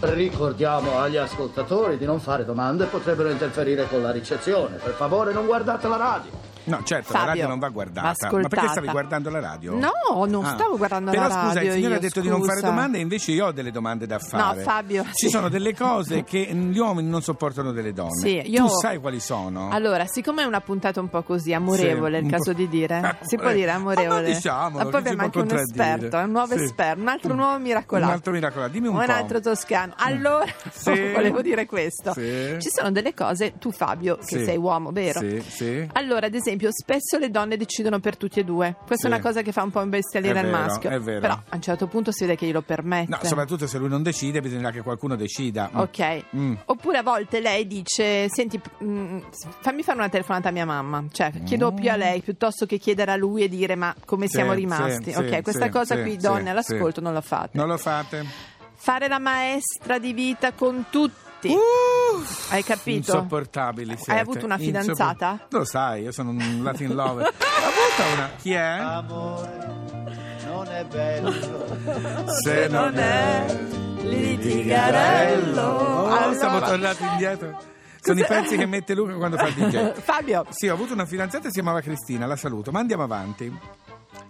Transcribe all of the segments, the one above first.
Ricordiamo agli ascoltatori di non fare domande, potrebbero interferire con la ricezione. Per favore non guardate la radio. No, certo, Fabio, la radio non va guardata. Ma perché stavi guardando la radio? No, non Ah. stavo guardando Però la scusa, radio. il signore ha detto di non fare scusa. domande, invece io ho delle domande da fare. Fabio, Ci sì. sono delle cose che gli uomini non sopportano delle donne. Sì, io- Tu sai quali sono? Allora, siccome è una puntata un po' così amorevole, Sì, è il un caso po'- di dire? Si può dire ma amorevole? diciamolo, Ma poi abbiamo anche un esperto, un nuovo Sì. esperto, un altro nuovo miracolato. Un altro miracolato, dimmi un un po'. altro toscano. Allora, Sì. volevo dire questo. Ci sono delle cose, tu Fabio, che sei uomo, vero? Sì, sì. Allora, ad esempio, spesso le donne decidono per tutti e due. Questa Sì. è una cosa che fa un po' imbestialire il maschio. è vero. Però a un certo punto si vede che glielo permette. No, soprattutto se lui non decide, bisognerà che qualcuno decida. Ok. Mm. Oppure a volte lei dice: Senti, mm, fammi fare una telefonata a mia mamma. Cioè, chiedo più a lei piuttosto che chiedere a lui e dire: Ma come Mm. Sì, siamo rimasti? sì, ok, questa cosa qui, donne all'ascolto, non la fate. Non lo fate? Fare la maestra di vita con tutti. Uh, Hai capito? Insopportabili siete. avuto una fidanzata? Insoppor- Lo sai, io sono un Latin lover. Ho avuto una. Chi è? Amore, non è bello. Se non è litigarello. Oh, Allora- siamo tornati indietro. Sono i pezzi che mette Luca quando fa il DJ. Fabio, Sì, ho avuto una fidanzata si chiamava Cristina, la saluto, ma andiamo avanti.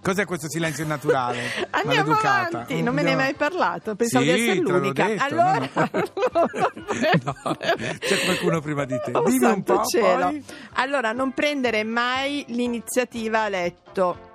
Cos'è questo silenzio naturale? andiamo Maleducata? avanti. Non me ne hai mai parlato. Pensavo Sì, di essere l'unica. detto, allora, no, no. No, c'è qualcuno prima di te. Oh, Dimmi un po'. cielo. poi. Allora, non prendere mai l'iniziativa a letto.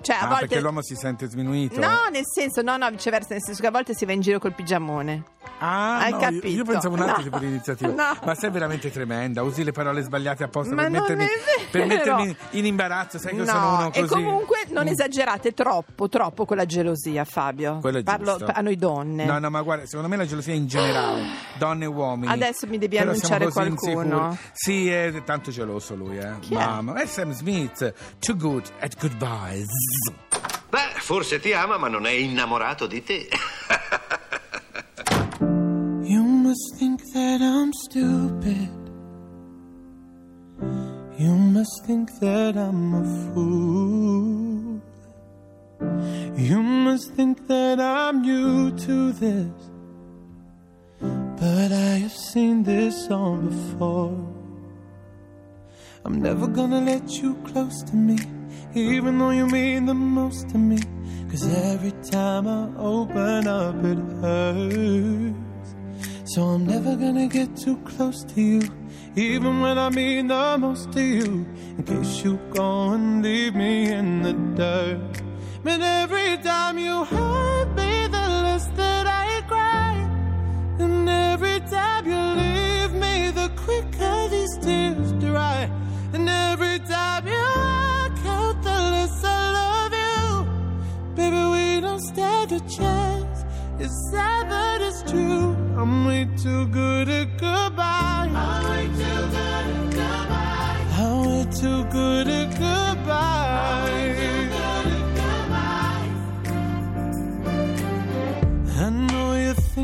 Cioè, a Ah, volte. perché l'uomo si sente sminuito? No, nel senso, no, no, viceversa, nel senso che a volte si va in giro col pigiamone. Ah, Hai no, io- capito? Io pensavo un altro No. tipo di iniziativa. No. Ma sei veramente tremenda, usi le parole sbagliate apposta per mettermi, per mettermi in imbarazzo, sai che io sono No, uno così. e comunque non Mm. esagerate troppo, troppo con la gelosia, Fabio. Quello è Parlo giusto. a noi donne. No, no, ma guarda, secondo me la gelosia in generale, donne e uomini. Adesso mi devi Però annunciare qualcuno. insicuri. Sì, è tanto geloso lui, eh. Mamma. È Sam Smith, too good at goodbyes. Beh, forse ti ama, ma non è innamorato di te. You must think that I'm stupid. You must think that I'm a fool. You must think that I'm new to this. But I have seen this all before. I'm never gonna let you close to me, even though you mean the most to me. Cause every time I open up, it hurts. So I'm never gonna get too close to you, even when I mean the most to you. In case you go and leave me in the dirt. But every time you hurt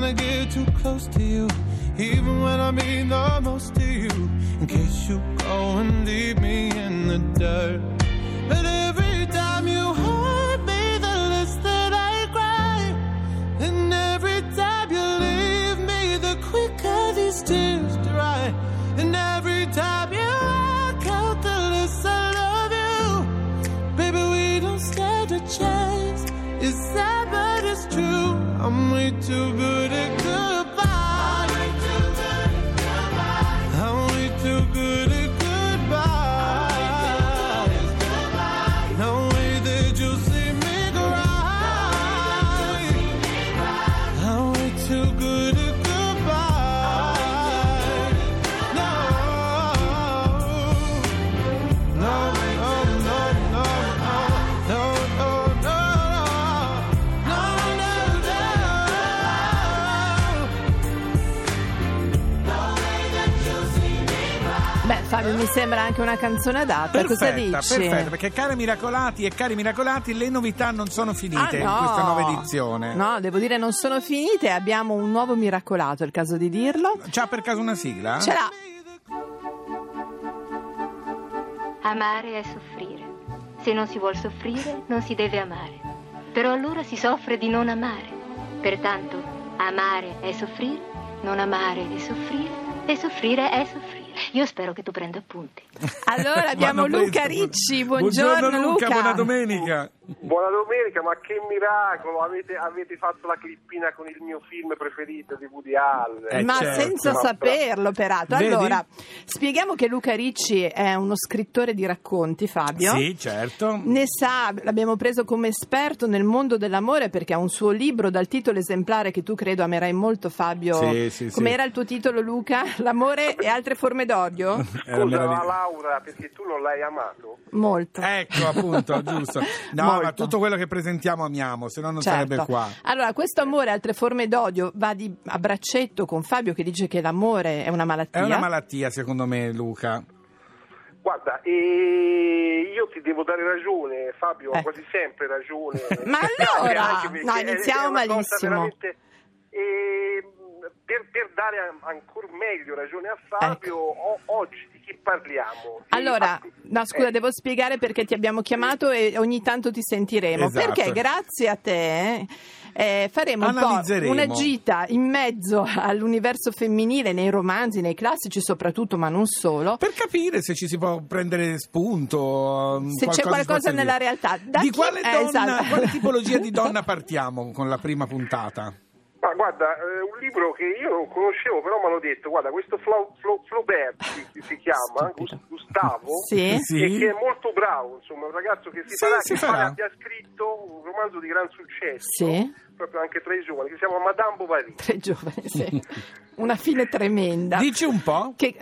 Gonna get too close to you, even when I mean the most to you. In case you go and leave me in the dirt. But every time you hurt me, the less that I cry. And every time you leave me, the quicker these tears dry. And every time you walk out, the less I love you. Baby, we don't stand a chance. It's sad, it's true. I'm way too good at Fabio, mi sembra anche una canzone adatta. Cosa Perfetta, dici? perfetta, perché cari miracolati e cari miracolati, le novità non sono finite Ah, no. in questa nuova edizione. No, devo dire non sono finite, abbiamo un nuovo miracolato, è il caso di dirlo. C'ha per caso una sigla? Ce l'ha. Amare è soffrire. Se non si vuol soffrire, non si deve amare. Però allora si soffre di non amare. Pertanto, amare è soffrire, non amare è soffrire, e soffrire è soffrire. Io spero che tu prenda appunti. Allora abbiamo Luca. Ricci, buongiorno, Luca, buona domenica. Buona domenica, ma che miracolo! Avete, avete fatto la clippina con il mio film preferito di Woody Allen. Eh, Ma certo. senza saperlo, peraltro. Vedi? Allora, spieghiamo che Luca Ricci è uno scrittore di racconti, Fabio. Sì, certo. Ne sa, l'abbiamo preso come esperto nel mondo dell'amore perché ha un suo libro dal titolo esemplare che tu credo amerai molto, Fabio. Sì, sì, Come sì. era il tuo titolo, Luca? L'amore e altre forme d'odio? Era Scusa, ma Laura, perché tu non l'hai amato? Molto. Ecco, appunto, giusto. No, Molto. ma tutto quello che presentiamo amiamo, se no non Certo. sarebbe qua. Allora, questo amore altre forme d'odio va di, a braccetto con Fabio che dice che l'amore è una malattia. È una malattia, secondo me, Luca. Guarda, e io ti devo dare ragione, Fabio, ha Ecco. quasi sempre ragione. Ma allora? No, è- iniziamo è cosa malissimo. veramente- e, per, per dare ancora meglio ragione a Fabio, o- oggi di chi parliamo? Di- Ecco. Allora, ah, no, scusa, eh, devo spiegare perché ti abbiamo chiamato e ogni tanto ti sentiremo. Esatto. Perché grazie a te eh, faremo un po' una gita in mezzo all'universo femminile, nei romanzi, nei classici soprattutto, ma non solo. Per capire se ci si può prendere spunto. um, Se c'è qualcosa nella realtà. Da di chi- quale, eh, donna, esatto. quale tipologia di donna partiamo con la prima puntata? Guarda, eh, un libro che io non conoscevo, però mi hanno detto, guarda, questo Flau- Flau- Flaubert si, si chiama, Stupido. Gus- Gustavo, Sì. Sì. e che è molto bravo, insomma, un ragazzo che si Sì, farà, si che farà. abbia scritto un romanzo di gran successo, Sì. proprio anche tra i giovani, che si chiama Madame Bovary. Tre giovani, sì. Una fine tremenda. Dici un po'. Che-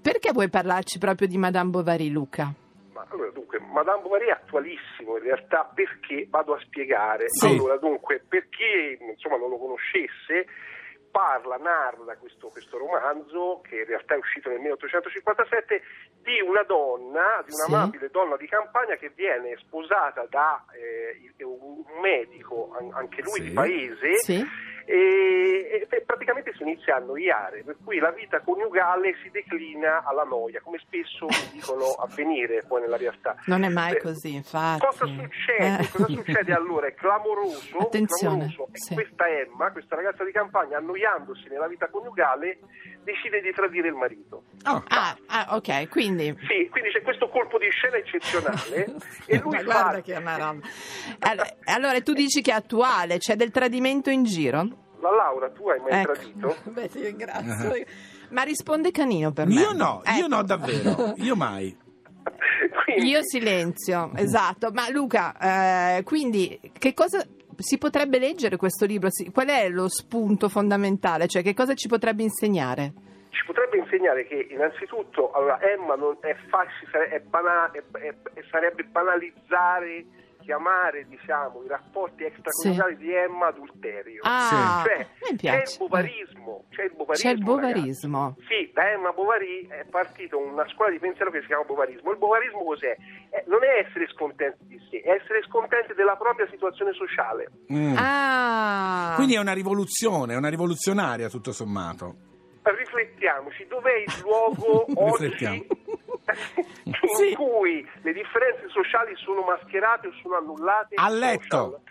perché vuoi parlarci proprio di Madame Bovary, Luca? Ma allora, dunque, Madame Bovary è attualissimo in realtà perché vado a spiegare. Sì. Allora, dunque, per chi insomma non lo conoscesse, parla, narra questo, questo romanzo che in realtà è uscito nel 1857 di una donna, di Sì. un'amabile donna di campagna che viene sposata da eh, un medico, an- anche lui Sì. di paese, Sì. E, e praticamente si inizia a annoiare, per cui la vita coniugale si declina alla noia, come spesso dicono avvenire poi nella realtà. Non è mai Eh, così, infatti. Cosa succede? Eh. Cosa succede allora? È clamoroso, Attenzione, clamoroso. Sì. questa Emma, questa ragazza di campagna, annoiandosi nella vita coniugale, decide di tradire il marito. Oh, Ah, ah, ok, quindi... Sì, quindi c'è questo colpo di scena eccezionale e lui Ma fa... guarda che è una roba. Allora, allora, tu dici che è attuale, c'è del tradimento in giro? La Laura, tu hai mai Ecco. tradito? Beh, ti ringrazio. Ma risponde canino per me. io no, io Ecco. no davvero, io mai. Quindi- Io silenzio, esatto. Ma Luca, eh, quindi che cosa si potrebbe leggere questo libro? Qual è lo spunto fondamentale? Cioè, che cosa ci potrebbe insegnare? ci potrebbe insegnare che innanzitutto allora, Emma non è facile, è bana- è- è- è- sarebbe banalizzare, chiamare diciamo, i rapporti extraconiugali di Emma adulterio. Ah, cioè, mi c'è il piace. bovarismo, c'è il bovarismo. C'è il bovarismo. Sì, da Emma Bovary è partita una scuola di pensiero che si chiama bovarismo. Il bovarismo cos'è? Eh, non è essere scontenti di sé, è essere scontenti della propria situazione sociale. Mm. Ah, Quindi è una rivoluzione, è una rivoluzionaria tutto sommato. riflettiamoci, dov'è il luogo oggi Riflettiamo. in Sì. cui le differenze sociali sono mascherate o sono annullate? A letto. social.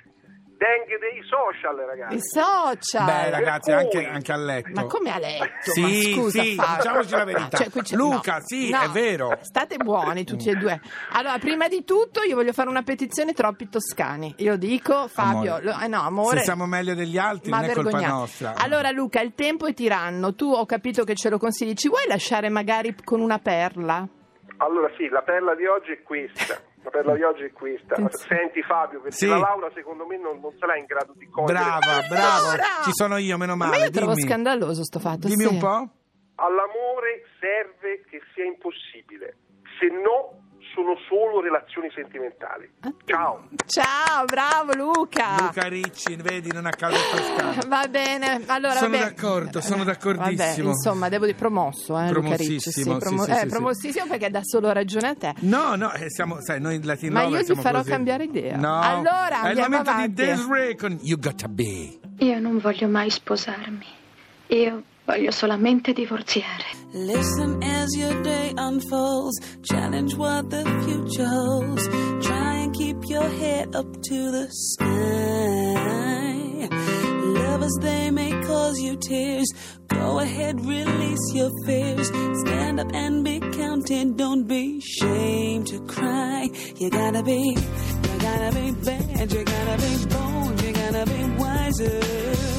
Dengue dei social, ragazzi. i social. Beh, ragazzi, anche, anche a letto. Ma come a letto? Sì, Ma scusa, sì, Fabio. diciamoci la verità. Cioè, qui c'è- Luca, no, sì, no. è vero. State buoni tutti e due. Allora, prima di tutto io voglio fare una petizione troppi toscani. Io dico, Fabio, Amore. lo- eh, no, amore. Se siamo meglio degli altri ma non è colpa nostra. Allora, Luca, il tempo è tiranno. Tu ho capito che ce lo consigli. Ci vuoi lasciare magari con una perla? Allora sì, la perla di oggi è questa. La perla di oggi è questa. Senti Fabio, perché Sì. la Laura secondo me non, non sarà in grado di cogliere. Brava, bravo. Allora! Ci sono io, meno Ma male. io trovo dimmi. scandaloso sto fatto. Dimmi sì. un po'. All'amore serve che sia impossibile, se no sono solo relazioni sentimentali. Ciao. Ciao, bravo Luca. Luca Ricci, vedi, non a caso toscano. Va bene, allora Sono vabbè. d'accordo, sono Vabbè, d'accordissimo. insomma, devo dire promosso, eh, Luca Ricci. Sì, Promossissimo, sì, sì, eh, sì, sì. promossissimo perché dà solo ragione a te. No, no, eh, siamo, sai, noi in Latin Ma io ti siamo farò così. cambiare idea. No, Allora, è il momento avanti. di Desiree con You Gotta Be. Io non voglio mai sposarmi. Io voglio solamente divorziare. Listen as your day unfolds. Challenge what the future holds. Try and keep your head up to the sky. Lovers, they may cause you tears. Go ahead, release your fears. Stand up and be counted. Don't be ashamed to cry. You gotta be, you gotta be bad. You gotta be bold. You gotta be wiser.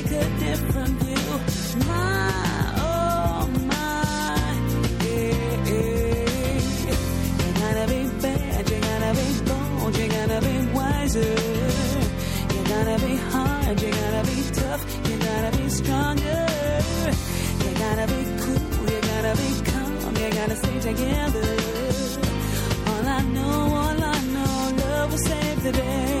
wiser. You gotta be hard, you gotta be tough, you gotta be stronger. You gotta be cool, you gotta be calm, you gotta stay together. All I know, all I know, love will save the day.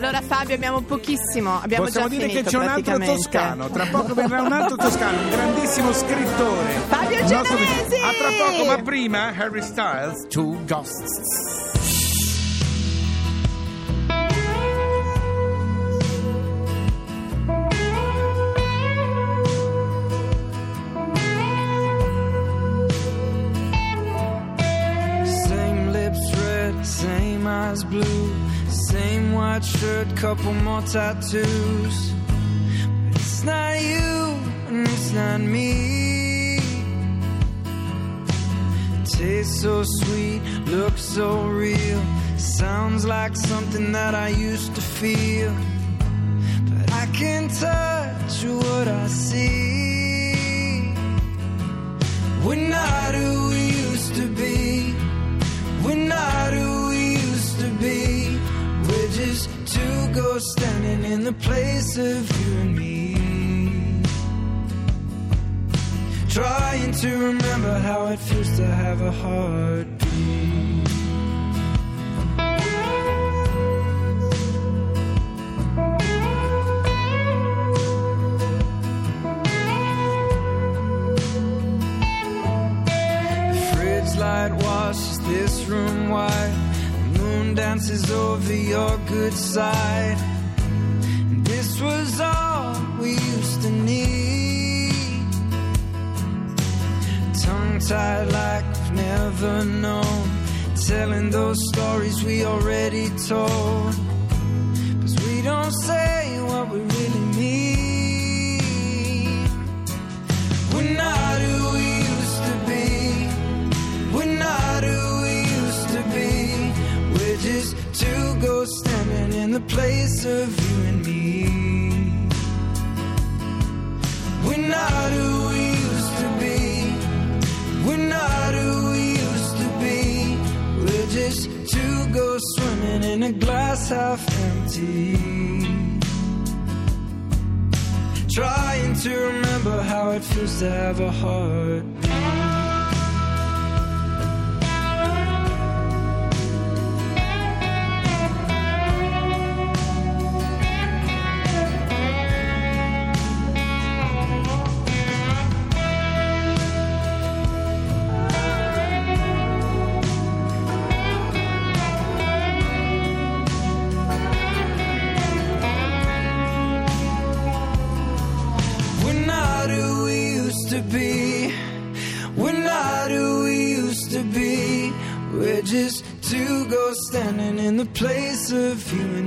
Allora Fabio abbiamo pochissimo, abbiamo Possiamo già dire finito che c'è un altro toscano. Tra poco verrà un altro toscano, un grandissimo scrittore. Fabio Il nostro-! A tra poco, ma prima Harry Styles, Two Ghosts. White couple more tattoos. But it's not you and it's not me. Tastes so sweet, looks so real. Sounds like something that I used to feel. But I can't touch what I see. Two ghosts standing in the place of you and me. Trying to remember how it feels to have a heartbeat. Moon dances over your good side. And this was all we used to need. Tongue tied like we've never known. Telling those stories we already told. Reality. Trying to remember how it feels to have a heart. The place of you